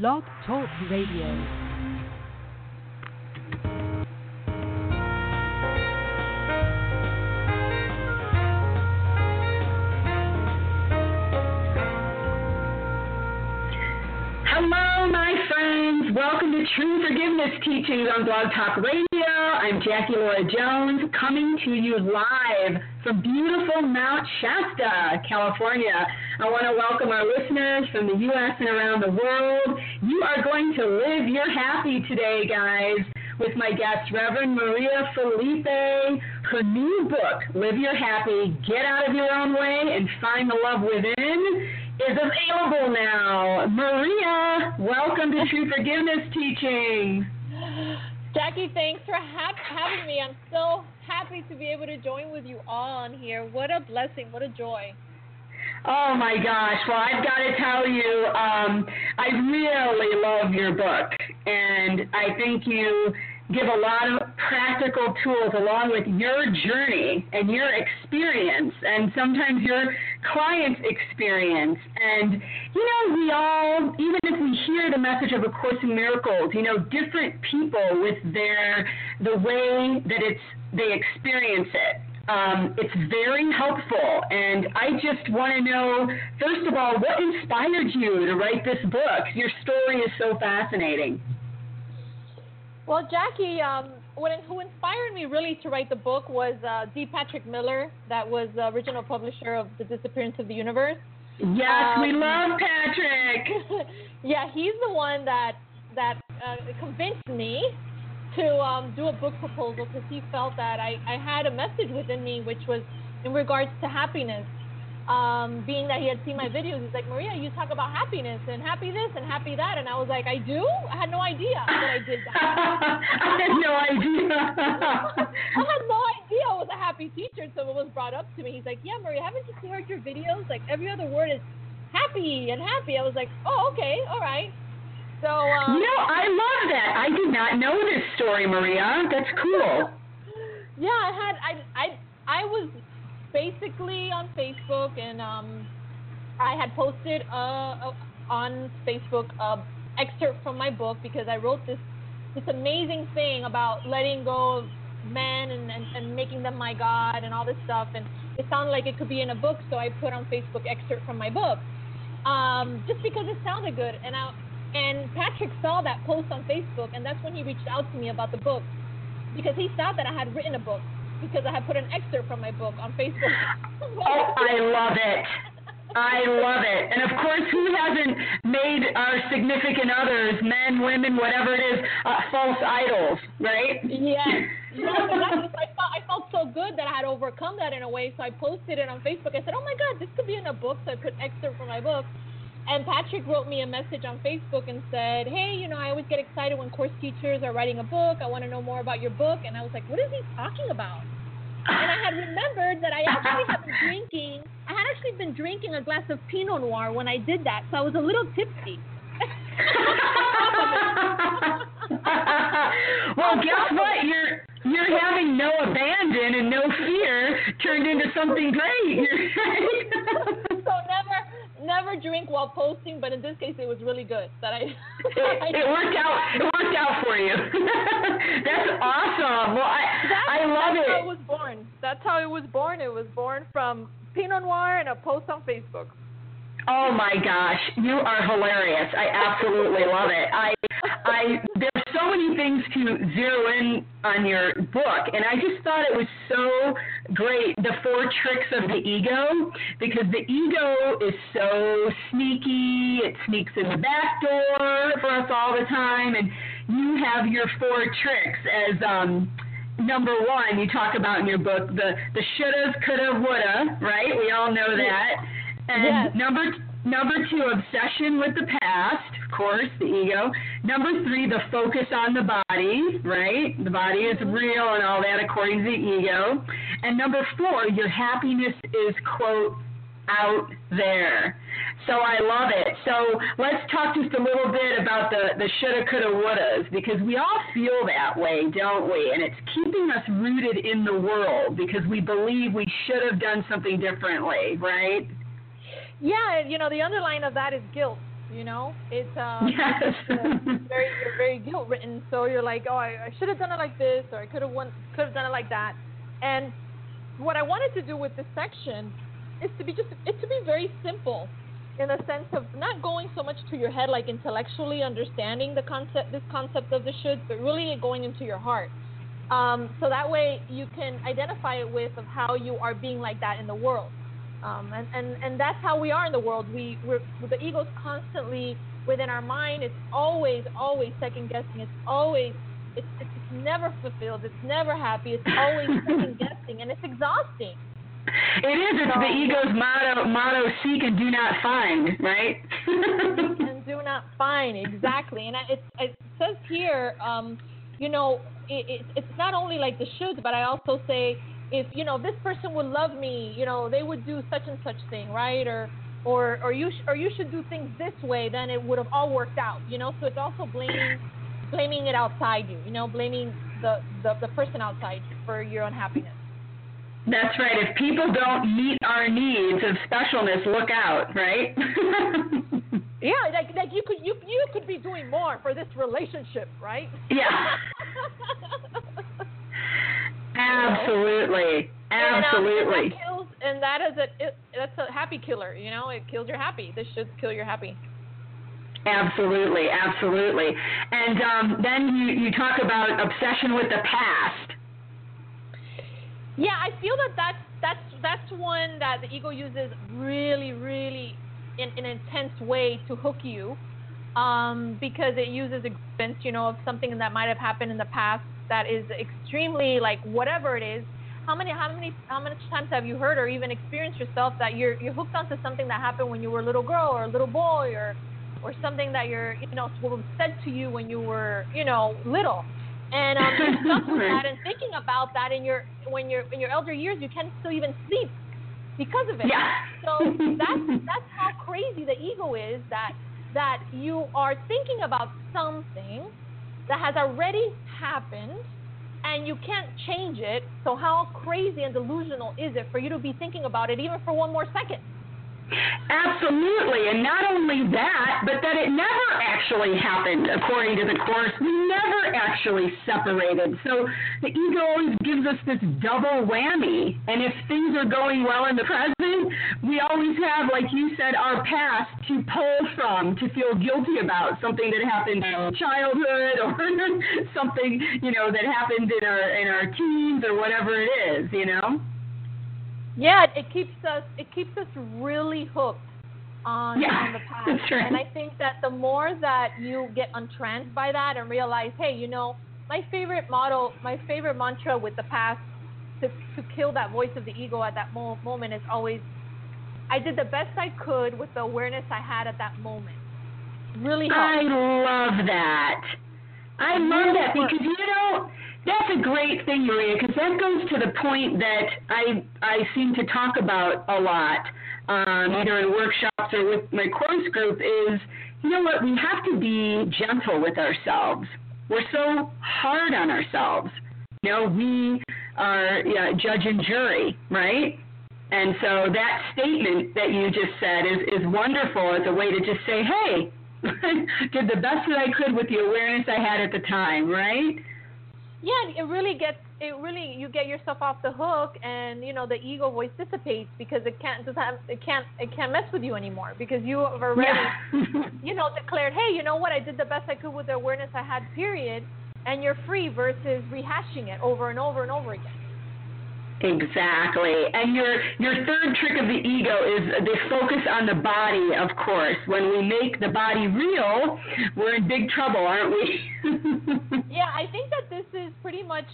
Blog Talk Radio. Hello, my friends. Welcome to True Forgiveness Teachings on Blog Talk Radio. I'm Jackie Lora Jones, coming to you live from beautiful Mount Shasta, California. I want to welcome our listeners from the U.S. and around the world. You are going to live your happy today, guys, with my guest, Reverend Maria Felipe. Her new book, Live Your Happy, Get Out of Your Own Way and Find the Love Within is available now. Maria, welcome to True Forgiveness Teaching. Jackie, thanks for ha- having me. I'm so happy to be able to join with you all on here. What a blessing. What a joy. Oh my gosh. Well, I've got to tell you, um, I really love your book. And I think you give a lot of practical tools along with your journey and your experience and sometimes your client's experience. And, you know, we all, even if we hear the message of A Course in Miracles, you know, different people with their, the way that it's, they experience it. Um, it's very helpful, and I just want to know, first of all, what inspired you to write this book? Your story is so fascinating. Well, Jackie, um, what, who inspired me really to write the book was uh, D. Patrick Miller, that was the original publisher of The Disappearance of the Universe. Yes, um, we love Patrick. yeah, he's the one that that uh, convinced me to um, do a book proposal because he felt that I, I had a message within me, which was in regards to happiness um, being that he had seen my videos, he's like, Maria, you talk about happiness and happy this and happy that. And I was like, I do? I had no idea that I did that. I had no idea. I had no idea I was a happy teacher until it was brought up to me. He's like, Yeah, Maria, haven't you heard your videos? Like, every other word is happy and happy. I was like, Oh, okay, all right. So, um, you know, I love that. I did not know this story, Maria. That's cool. yeah, I had, I, I, basically on Facebook, and um, I had posted uh, uh, on Facebook a excerpt from my book because I wrote this this amazing thing about letting go of men and, and, and making them my God and all this stuff. And it sounded like it could be in a book, so I put on Facebook excerpt from my book, um, just because it sounded good. And I and Patrick saw that post on Facebook, and that's when he reached out to me about the book because he thought that I had written a book because I had put an excerpt from my book on Facebook. oh, I love it. I love it. And of course, who hasn't made our significant others, men, women, whatever it is, uh, false idols, right? Yes. Exactly. I felt, I felt so good that I had overcome that in a way. So I posted it on Facebook. I said, oh my God, this could be in a book. So I put excerpt from my book. And Patrick wrote me a message on Facebook and said, Hey, you know, I always get excited when course teachers are writing a book. I want to know more about your book. And I was like, What is he talking about? And I had remembered that I actually had been drinking. I had actually been drinking a glass of Pinot Noir when I did that, so I was a little tipsy. well, guess what? You're you're having no abandon and no fear turned into something great. never drink while posting, but in this case, it was really good that I. it, it worked out. It worked out for you. that's awesome. Well, I that's, I love that's it. How it was born. That's how it was born. It was born from Pinot Noir and a post on Facebook. Oh my gosh, you are hilarious. I absolutely love it. I I there's so many things to zero in on your book and I just thought it was so great the four tricks of the ego because the ego is so sneaky, it sneaks in the back door for us all the time and you have your four tricks as um number one you talk about in your book the the shoulda coulda woulda right we all know that and yes. number Number two, obsession with the past, of course, the ego. Number three, the focus on the body, right? The body is real and all that according to the ego. And number four, your happiness is, quote, out there. So I love it. So let's talk just a little bit about the, the shoulda, coulda, wouldas, because we all feel that way, don't we? And it's keeping us rooted in the world because we believe we should have done something differently, right? Yeah, you know, the underline of that is guilt. You know, it's um, it's, uh, very very guilt ridden. So you're like, oh, I, I should have done it like this, or I could have could have done it like that. And what I wanted to do with this section is to be just it's to be very simple in the sense of not going so much to your head like intellectually understanding the concept this concept of the should but really going into your heart um, so that way you can identify it with of how you are being like that in the world um, and, and, and that's how we are in the world we we're, the ego's constantly within our mind it's always always second guessing it's always it's, it's, it's never fulfilled it's never happy it's always second guessing and it's exhausting it is. It's the ego's motto. Motto: seek and do not find. Right. and do not find exactly. And it, it says here, um, you know, it, it, it's not only like the shoulds, but I also say if you know this person would love me, you know, they would do such and such thing, right? Or or or you sh- or you should do things this way, then it would have all worked out, you know. So it's also blaming blaming it outside you, you know, blaming the the, the person outside you for your unhappiness. That's right. If people don't meet our needs of specialness, look out, right? yeah, like like you could you you could be doing more for this relationship, right? Yeah. Absolutely. Absolutely. And, um, and that kills, and that is a it, that's a happy killer. You know, it kills your happy. This should kill your happy. Absolutely, absolutely. And um, then you, you talk about obsession with the past. Yeah, I feel that that's that's that's one that the ego uses really, really in, in an intense way to hook you, um, because it uses a grievance, you know, of something that might have happened in the past that is extremely like whatever it is. How many how many how many times have you heard or even experienced yourself that you're you're hooked onto something that happened when you were a little girl or a little boy or or something that you're you know said to you when you were you know little and um, stuff with that and thinking about that in your when you're in your elder years, you can't still even sleep because of it. Yeah. So that's that's how crazy the ego is that that you are thinking about something that has already happened and you can't change it. So how crazy and delusional is it for you to be thinking about it even for one more second? Absolutely, and not only that, but that it never actually happened according to the course. We never actually separated. So the ego always gives us this double whammy. And if things are going well in the present, we always have, like you said, our past to pull from, to feel guilty about something that happened in childhood or something, you know, that happened in our in our teens or whatever it is, you know. Yeah, it keeps us it keeps us really hooked on yeah, on the past. Right. And I think that the more that you get entranced by that and realize, hey, you know, my favorite model, my favorite mantra with the past to to kill that voice of the ego at that mo- moment is always I did the best I could with the awareness I had at that moment. Really helps. I love that. I love that because you know that's a great thing, Maria, because that goes to the point that I I seem to talk about a lot, um, either in workshops or with my course group. Is you know what? We have to be gentle with ourselves. We're so hard on ourselves. You know, we are yeah, judge and jury, right? And so that statement that you just said is, is wonderful as a way to just say, hey, did the best that I could with the awareness I had at the time, right? yeah, it really gets it really you get yourself off the hook, and you know the ego voice dissipates because it can't just have, it can't it can't mess with you anymore because you have already Yeah. you know declared, hey, you know what, I did the best I could with the awareness I had, period, and you're free versus rehashing it over and over and over again. Exactly. And your your third trick of the ego is the focus on the body, of course. When we make the body real, we're in big trouble, aren't we? Yeah, I think that this is pretty much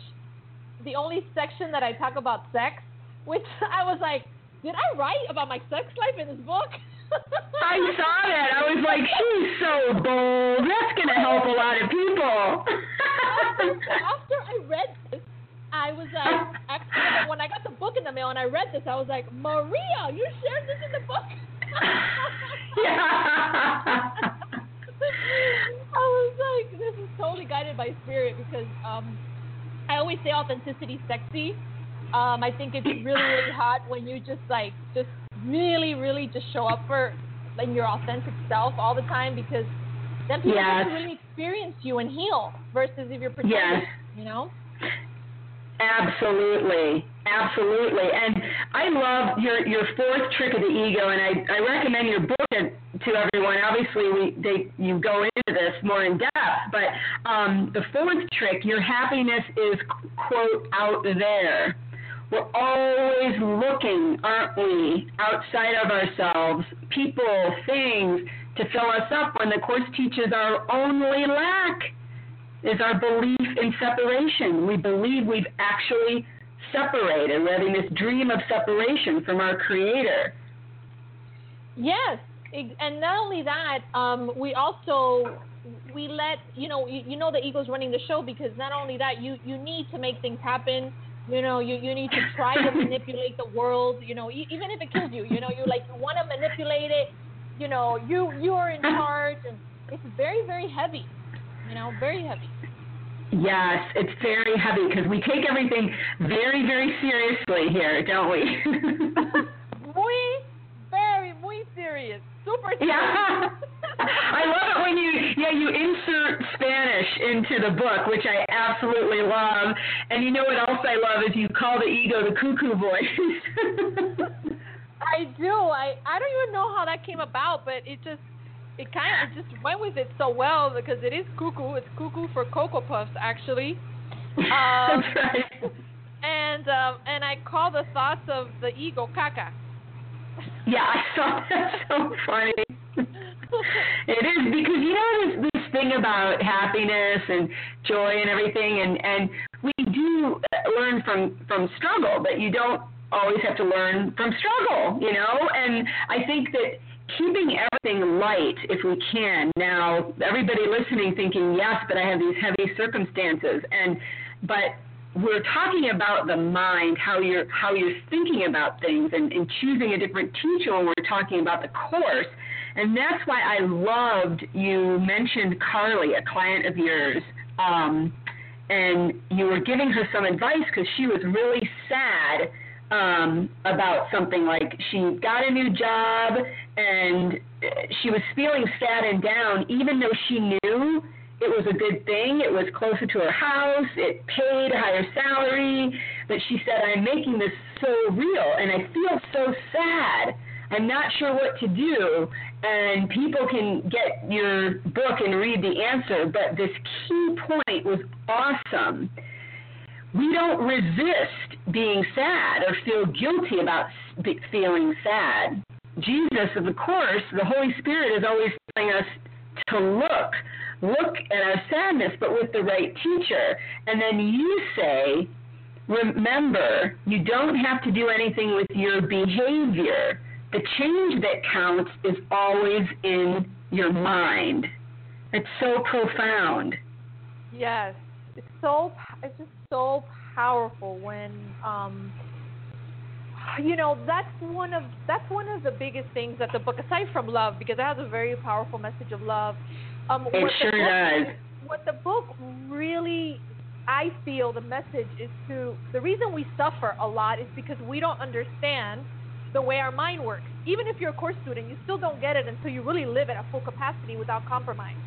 the only section that I talk about sex, which I was like, did I write about my sex life in this book? I saw that. I was like, she's so bold. That's going to help a lot of people. after I read this, I was like, actually, when I got the book in the mail and I read this, I was like, Maria, you shared this in the book. yeah. I was like, this is totally guided by spirit because um, I always say authenticity sexy. Um, I think it's really, really hot when you just like just really, really just show up for like your authentic self all the time because then people Yes. really experience you and heal versus if you're pretending. Yes. You know? Absolutely, absolutely, and I love your your fourth trick of the ego, and I, I recommend your book to everyone. Obviously, we they you go into this more in depth, but um, the fourth trick, your happiness is quote out there. We're always looking, aren't we, outside of ourselves, people, things to fill us up when the course teaches our only lack is our belief in separation. We believe we've actually separated. We're having this dream of separation from our Creator. Yes, and not only that, um, we also we let you know you, you know the ego's running the show because not only that you you need to make things happen. You know, you, you need to try to manipulate the world. You know, e- even if it kills you. You know, you like you want to manipulate it. You know, you you are in charge, and it's very very heavy. You know, very heavy. Yes, it's very heavy because we take everything very, very seriously here, don't we? muy, very muy serious, super serious. yeah. I love it when you yeah you insert Spanish into the book, which I absolutely love. And you know what else I love is you call the ego the cuckoo voice. I do. I I don't even know how that came about, but it just it kind of it just went with it so well because it is cuckoo. It's cuckoo for cocoa puffs actually. Um, That's right. and um, and I call the thoughts of the ego caca. Yeah, I saw that. So funny. It is because you know this, this thing about happiness and joy and everything, and and we do learn from from struggle, but you don't always have to learn from struggle, you know. And I think that keeping everything light, if we can. Now, everybody listening, thinking, yes, but I have these heavy circumstances, and but we're talking about the mind, how you're how you're thinking about things, and, and choosing a different teacher when we're talking about the course. And that's why I loved you mentioned Carly, a client of yours, um, and you were giving her some advice because she was really sad um, about something like she got a new job and she was feeling sad and down, even though she knew it was a good thing. It was closer to her house. It paid a higher salary. But she said, I'm making this so real and I feel so sad. I'm not sure what to do. And people can get your book and read the answer. But this key point was awesome. We don't resist being sad or feel guilty about feeling sad. Jesus, of Course, the Holy Spirit is always telling us to look look at our sadness, but with the right teacher. And then you say, remember, you don't have to do anything with your behavior. The change that counts is always in your mind. It's so profound. Yes, it's so it's just so powerful when um you know that's one of that's one of the biggest things that the book aside from love because it has a very powerful message of love um It what sure the book, does. what the book really I feel the message is to the reason we suffer a lot is because we don't understand the way our mind works. Even if you're a course student, you still don't get it until you really live at a full capacity without compromise.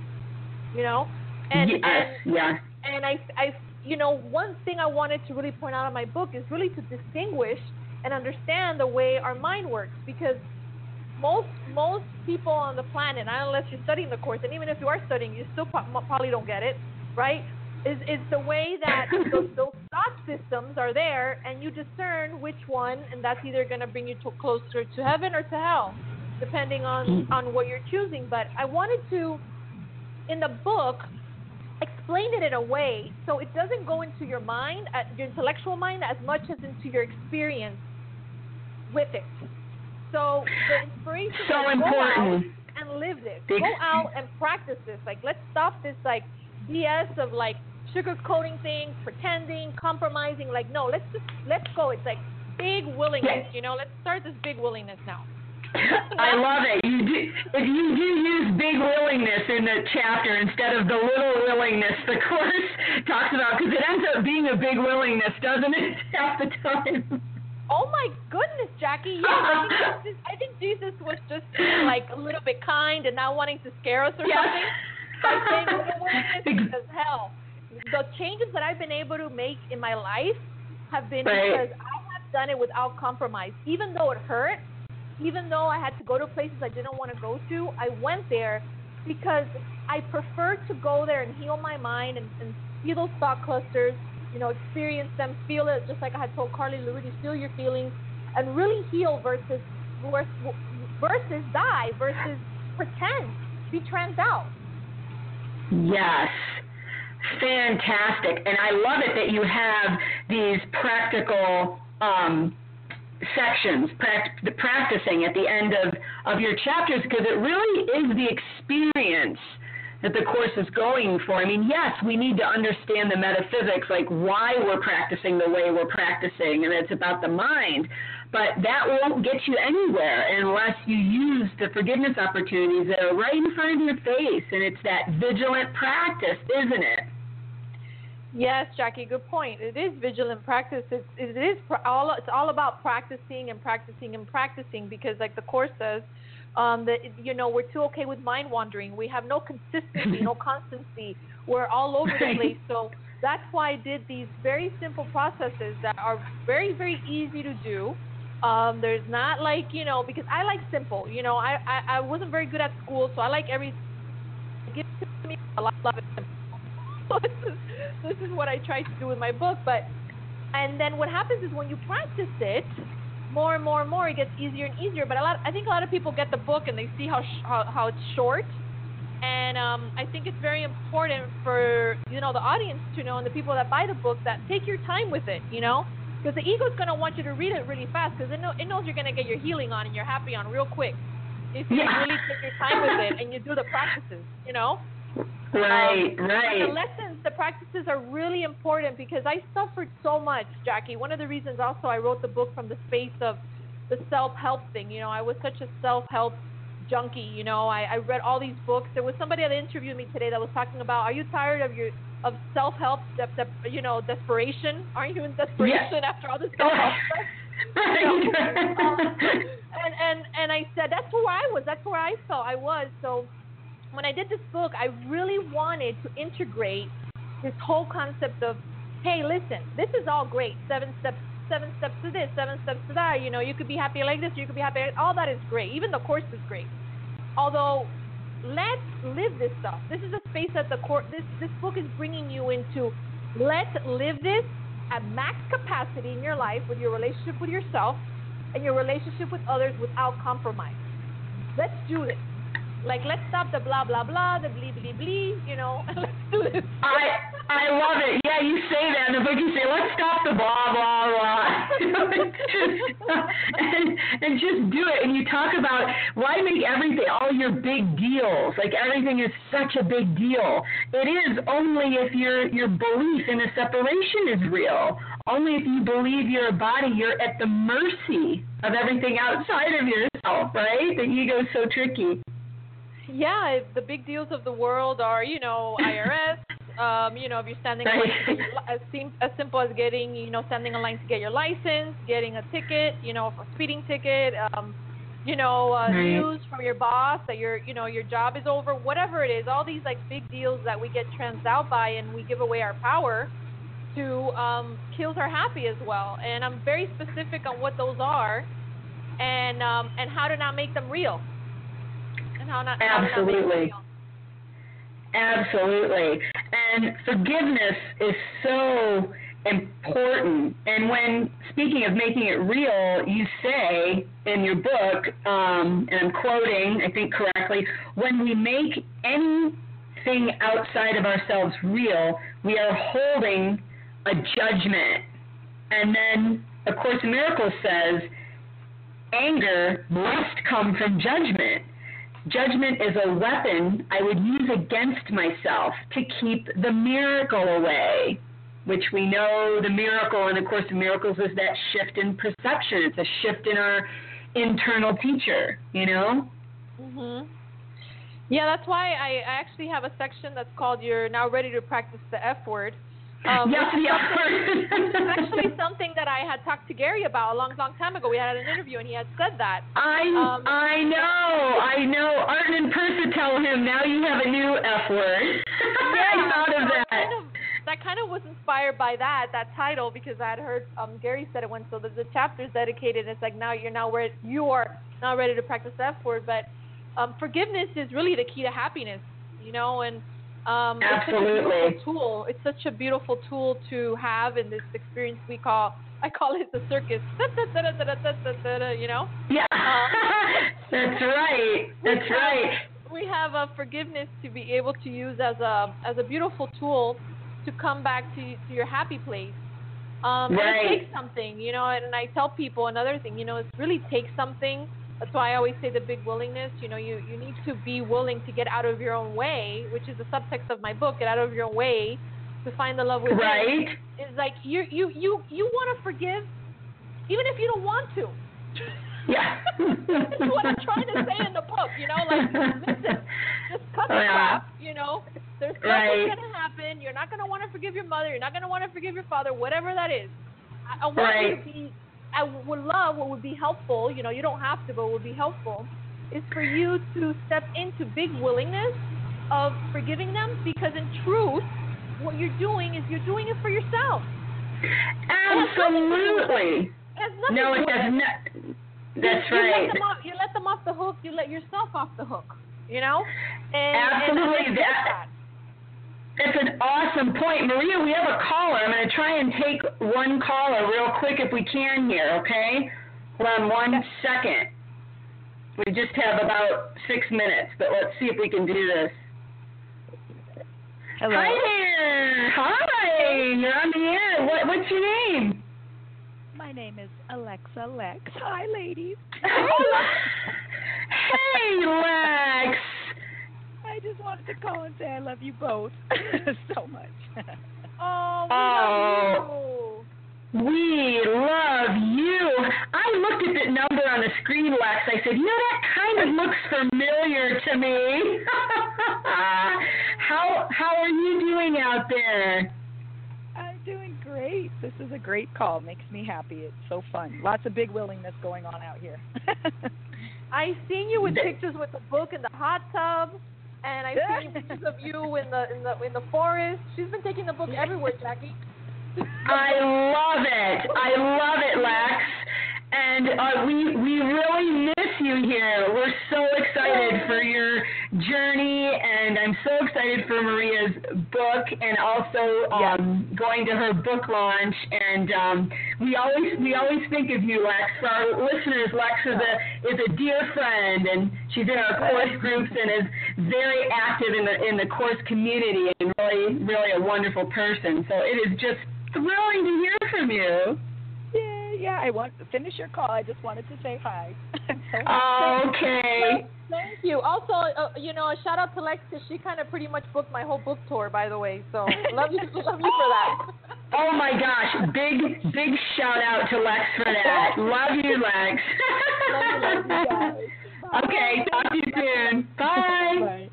You know? And yes, and yes. and I, I, you know, one thing I wanted to really point out in my book is really to distinguish and understand the way our mind works because most most people on the planet, unless you're studying the course, and even if you are studying, you still probably don't get it, right? Is is the way that those, those thought systems are there, and you discern which one, and that's either going to bring you to closer to heaven or to hell, depending on on what you're choosing. But I wanted to, in the book, explain it in a way so it doesn't go into your mind, uh, your intellectual mind, as much as into your experience with it. So the inspiration so is important. go out and live this. Go out and practice this. Like let's stop this like BS of like sugarcoating things, pretending, compromising. Like no, let's just let's go. It's like big willingness. You know, let's start this big willingness now. I love it. You do, if you do use big willingness in the chapter instead of the little willingness the course talks about, because it ends up being a big willingness, doesn't it? Half the time. Oh my goodness, Jackie! Yes, I think, Jesus, I think Jesus was just being like a little bit kind and not wanting to scare us or Yes. something by saying because hell, the changes that I've been able to make in my life have been Right. because I have done it without compromise. Even though it hurt, even though I had to go to places I didn't want to go to, I went there because I prefer to go there and heal my mind and, and see those thought clusters, you know, experience them, feel it, just like I had told Carly Luigi, feel your feelings, and really heal versus versus, versus die versus pretend, be trans out. Yes. Fantastic. And I love it that you have these practical um, sections, pract- the practicing at the end of, of your chapters, because it really is the experience that the course is going for. I mean, yes, we need to understand the metaphysics, like why we're practicing the way we're practicing, and it's about the mind. But that won't get you anywhere unless you use the forgiveness opportunities that are right in front of your face. And it's that vigilant practice, isn't it? Yes, Jackie, good point. It is vigilant practice. It's, it is all. It's all about practicing and practicing and practicing because, like the course says, um, that you know we're too okay with mind wandering. We have no consistency, no constancy. We're all over the place. So that's why I did these very simple processes that are very, very easy to do. Um, there's not like you know because I like simple. You know, I, I I wasn't very good at school, so I like every me a lot of simple. This is this is what I try to do with my book. But and then what happens is when you practice it more and more and more, it gets easier and easier. But a lot, I think a lot of people get the book and they see how sh- how, how it's short, and um, I think it's very important for you know the audience to know and the people that buy the book that take your time with it. You know, because the ego is going to want you to read it really fast because it, know, it knows you're going to get your healing on and you're happy on real quick if you Yeah. really take your time with it and you do the practices. You know. Right, Um, right. The lessons, the practices are really important because I suffered so much, Jackie. One of the reasons also I wrote the book from the space of the self-help thing. You know, I was such a self-help junkie. You know, I, I read all these books. There was somebody that interviewed me today that was talking about, are you tired of your of self-help, de- de- you know, desperation? Aren't you in desperation after all this self-help stuff? and and and I said that's where I was. That's where I felt I was. So when I did this book, I really wanted to integrate this whole concept of, hey, listen, this is all great. Seven steps, seven steps to this, seven steps to that. You know, you could be happy like this. You could be happy. Like, all that is great. Even the course is great. Although, let's live this stuff. This is a space that the course. This this book is bringing you into. Let's live this at max capacity in your life with your relationship with yourself and your relationship with others without compromise. Let's do this. Like, let's stop the blah blah blah, the blee blee blee. You know, let's do this. I I love it. Yeah, you say that in the book. You say, "Let's stop the blah blah blah," and and just do it. And you talk about why make everything all your big deals. Like everything is such a big deal. It is only if your your belief in a separation is real. Only if you believe you're a body, you're at the mercy of everything outside of yourself. Right? The ego's so tricky. Yeah, the big deals of the world are, you know, IRS. Um, you know, if you're standing in line to get your, as, sim- as simple as getting, you know, standing in line to get your license, getting a ticket, you know, a speeding ticket, um, you know, uh, Right. news from your boss that your, you know, your job is over, whatever it is. All these like big deals that we get transed out by, and we give away our power to um, kills our happy as well. And I'm very specific on what those are, and um, and how to not make them real, how not to not Absolutely. Absolutely. And forgiveness is so important. And when speaking of making it real, you say in your book, um, and I'm quoting, I think correctly, when we make anything outside of ourselves real, we are holding a judgment. And then, of course, Miracles says, anger must come from judgment. Judgment is a weapon I would use against myself to keep the miracle away, which we know the miracle in the Course of Miracles is that shift in perception. It's a shift in our internal teacher, you know? Mhm. Yeah, that's why I, I actually have a section that's called "You're Now Ready to Practice the F Word." Um, yes, the something- F word. which is actually something that I had talked to Gary about a long, long time ago. We had an interview, and he had said that. I Um, I know, I know. Arten and Pursah tell him now you have a new F word. I thought of that. Kind of, that kind of was inspired by that that title because I had heard um, Gary said it once. So the, the chapter dedicated. It's like now you're now ready. You are now ready to practice F word. But um, forgiveness is really the key to happiness. You know, and um, it's such a Absolutely. beautiful tool. It's such a beautiful tool to have in this experience we call. I call it the circus. You know. Yeah, Uh, that's right. That's right. we have a forgiveness to be able to use as a as a beautiful tool to come back to to your happy place. Um, Right. it takes something, you know. And I tell people another thing, you know, it really takes something. That's why I always say the big willingness. You know, you you need to be willing to get out of your own way, which is the subtext of my book. Get out of your own way to find the love within. Right. It's like you you you you want to forgive, even if you don't want to. Yeah. That's what I'm trying to say in the book, you know, like listen, just cut the Oh, crap, you know. There's stuff Right. that's gonna happen. You're not gonna want to forgive your mother. You're not gonna want to forgive your father. Whatever that is, I, I want you to be. I would love what would be helpful. You know, you don't have to, but what would be helpful is for you to step into big willingness of forgiving them because in truth, what you're doing is you're doing it for yourself. Absolutely. It No, it does not. That's you, you right. Let them off, you let them off the hook. You let yourself off the hook. You know. And, Absolutely, And get that- That's an awesome point. Maria, we have a caller. I'm going to try and take one caller real quick if we can here, okay? Hold on one second. We just have about six minutes, but let's see if we can do this. Hello. Hi there. Hi. You're on the air. What, what's your name? My name is Alexa Lex. Hi, ladies. hey, Lex. I just wanted to call and say I love you both so much. Oh, we Oh. love you. We love you. I looked at that number on the screen, last. I said, you know, that kind of looks familiar to me. how how are you doing out there? I'm doing great. This is a great call. Makes me happy. It's so fun. Lots of big willingness going on out here. I seen you with pictures with the book in the hot tub, and I've seen pictures of you in the in the in the forest. She's been taking the book everywhere, Jackie. I love it. I love it, Lex. And uh, we we really miss you here. We're so excited for your journey, and I'm so excited for Maria's book, and also um, going to her book launch. And um, we always we always think of you, Lex. For our listeners, Lex is a is a dear friend, and she's in our course groups and is very active in the in the course community, and really really a wonderful person. So it is just thrilling to hear from you. yeah, yeah. I want to finish your call. I just wanted to say hi. So. Okay. Thank you. Also, uh, you know, a shout out to Lex because she kind of pretty much booked my whole book tour, by the way. So love you, love you for that. Oh my gosh, big big shout out to Lex for that. Love you, Lex. Love you, love you guys. Okay, talk to you soon. Bye. Bye.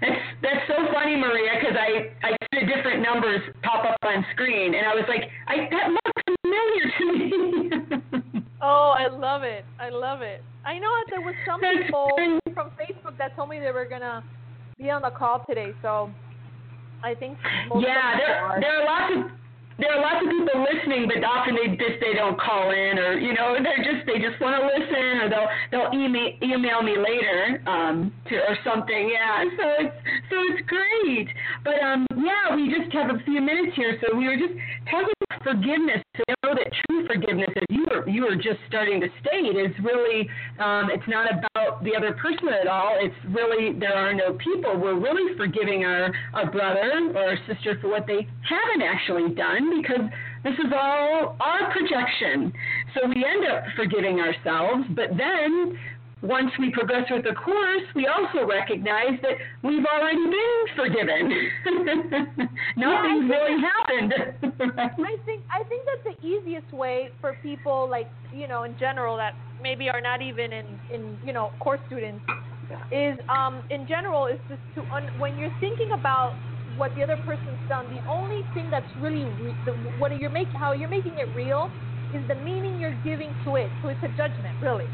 That's that's so funny, Maria, because I I see the different numbers pop up on screen, and I was like, I that looks familiar to me. Oh, I love it. I love it. I know that there was some people from Facebook that told me they were gonna be on the call today, so I think most yeah, there there are lots of there are lots of people listening, but often they just they don't call in, or you know they're just they just want to listen, or they'll they'll email email me later um to or something. Yeah, so it's so it's great. But um yeah, we just have a few minutes here, so we were just talking forgiveness. to know that true forgiveness, as you were you were just starting to state, is really um it's not about the other person at all. It's really there are no people. We're really forgiving our our brother or our sister for what they haven't actually done because this is all our projection. So we end up forgiving ourselves, but then once we progress with the course, we also recognize that we've already been forgiven. Nothing's yeah, really happened. I think I think that's the easiest way for people like you know in general that maybe are not even in in you know course students is um in general is just to un- when you're thinking about what the other person's done, the only thing that's really re- the, what you're making how you're making it real is the meaning you're giving to it. So it's a judgment, really.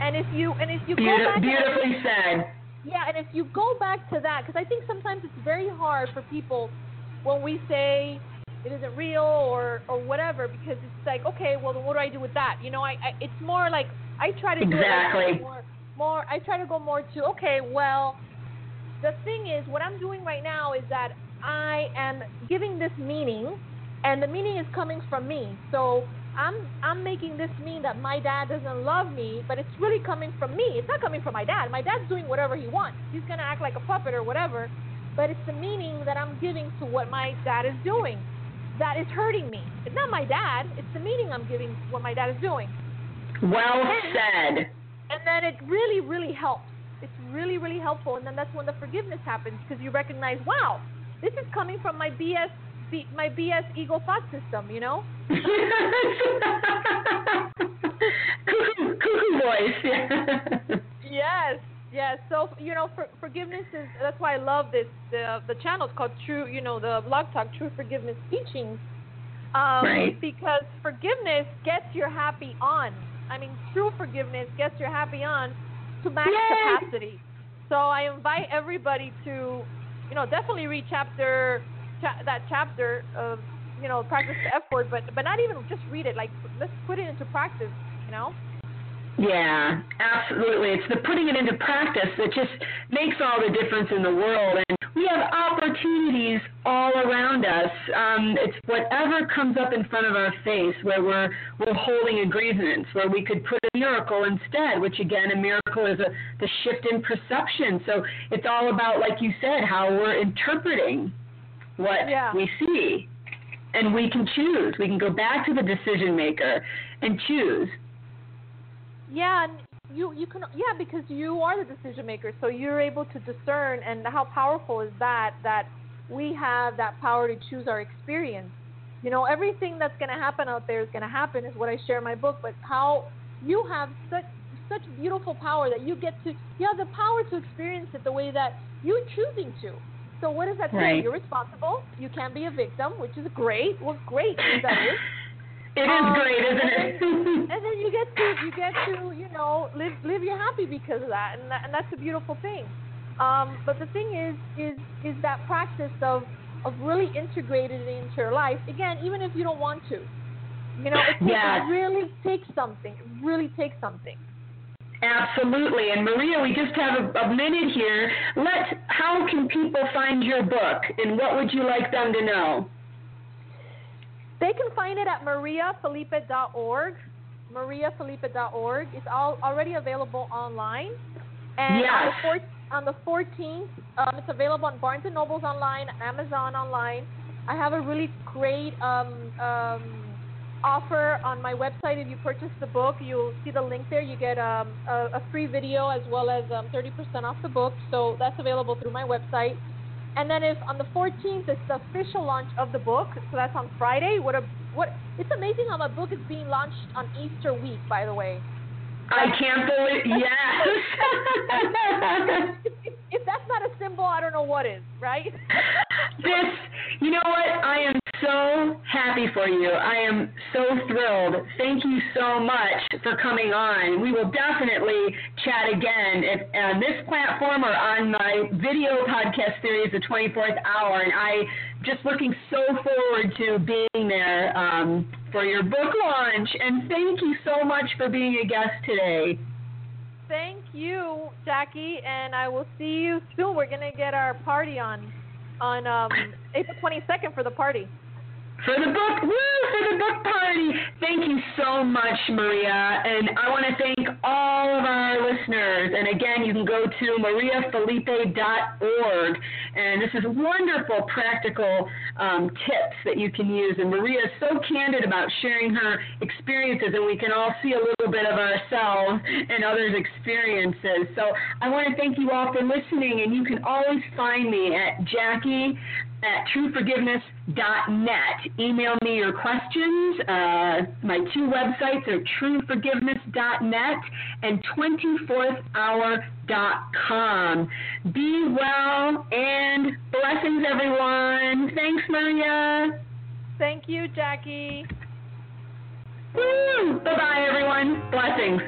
And if you and if you Beautiful, go back beautifully and, said. Yeah, and if you go back to that, because I think sometimes it's very hard for people when we say it isn't real or or whatever, because it's like, okay, well, what do I do with that? You know, I, I it's more like I try to do exactly. it more, more. I try to go more to okay, well, the thing is, what I'm doing right now is that I am giving this meaning, and the meaning is coming from me. So I'm I'm making this mean that my dad doesn't love me, but it's really coming from me. It's not coming from my dad. My dad's doing whatever he wants. He's gonna act like a puppet or whatever, but it's the meaning that I'm giving to what my dad is doing that is hurting me. It's not my dad. It's the meaning I'm giving to what my dad is doing. Well said. And then it really, really helps. It's really, really helpful. And then that's when the forgiveness happens because you recognize, wow, this is coming from my BS, my BS ego thought system. You know. cuckoo, cuckoo voice. yes, yes. So you know, for, forgiveness is that's why I love this. The the channel is called True. You know, the blog talk True Forgiveness Teachings. Um, right. Because forgiveness gets your happy on. I mean, true forgiveness gets your happy on to max Yay! capacity. So I invite everybody to, you know, definitely read chapter cha- that chapter of you know practice the F word, but but not even just read it. Like let's put it into practice. You know. Yeah, absolutely. It's the putting it into practice that just makes all the difference in the world. And we have opportunities all around us. Um, it's whatever comes up in front of our face where we're we're holding a grievance, where we could put a miracle instead. Which again, a miracle is a the shift in perception. So it's all about, like you said, how we're interpreting what Yeah. we see. And we can choose. We can go back to the decision maker and choose. Yeah, and you you can yeah because you are the decision maker, so you're able to discern. And how powerful is that? That we have that power to choose our experience. You know, everything that's going to happen out there is going to happen, is what I share in my book. But how you have such such beautiful power that you get to you have the power to experience it the way that you're choosing to. So what does that say? Right. You're responsible. You can be a victim, which is great. Well, great that is. It is Um, great, isn't and it? and then you get to you get to you know live live your happy because of that, and that, and that's a beautiful thing. Um, but the thing is is is that practice of of really integrating it into your life again, even if you don't want to. You know, it, takes, it really takes something. It really takes something. Absolutely. And Maria, we just have a, a minute here. Let how can people find your book, and what would you like them to know? They can find it at mariafelipe.org. mariafelipe.org. It's all already available online. And Yes. on, the four, on the 14th, um, it's available on Barnes & Noble's online, Amazon online. I have a really great um, um, offer on my website. If you purchase the book, you'll see the link there. You get um, a, a free video as well as um, 30% off the book. So that's available through my website. And then if on the 14th it's the official launch of the book, so that's on Friday. What a what! It's amazing how my book is being launched on Easter week, by the way. I can't believe. Yes. if, if, if that's not a symbol, I don't know what is, right? this, you know what? I am so happy for you. I am so thrilled. Thank you so much for coming on. We will definitely chat again if, on this platform or on my video podcast series, The 24th Hour. And I just looking so forward to being there um, for your book launch. And thank you so much for being a guest today. Thank you, Jackie, and I will see you soon. We're gonna get our party on on um, April 22nd for the party. For the book, woo, for the book party. Thank you so much, Maria. And I want to thank all of our listeners. And again, you can go to mariafelipe.org. And this is wonderful practical um, tips that you can use. And Maria is so candid about sharing her experiences, and we can all see a little bit of ourselves and others' experiences. So I want to thank you all for listening. And you can always find me at Jackie at trueforgiveness.net. Email me your questions. Uh, my two websites are trueforgiveness.net and 24thhour.com. Be well and blessings, everyone. Thanks, Maria. Thank you, Jackie. Woo! Bye bye, everyone. Blessings.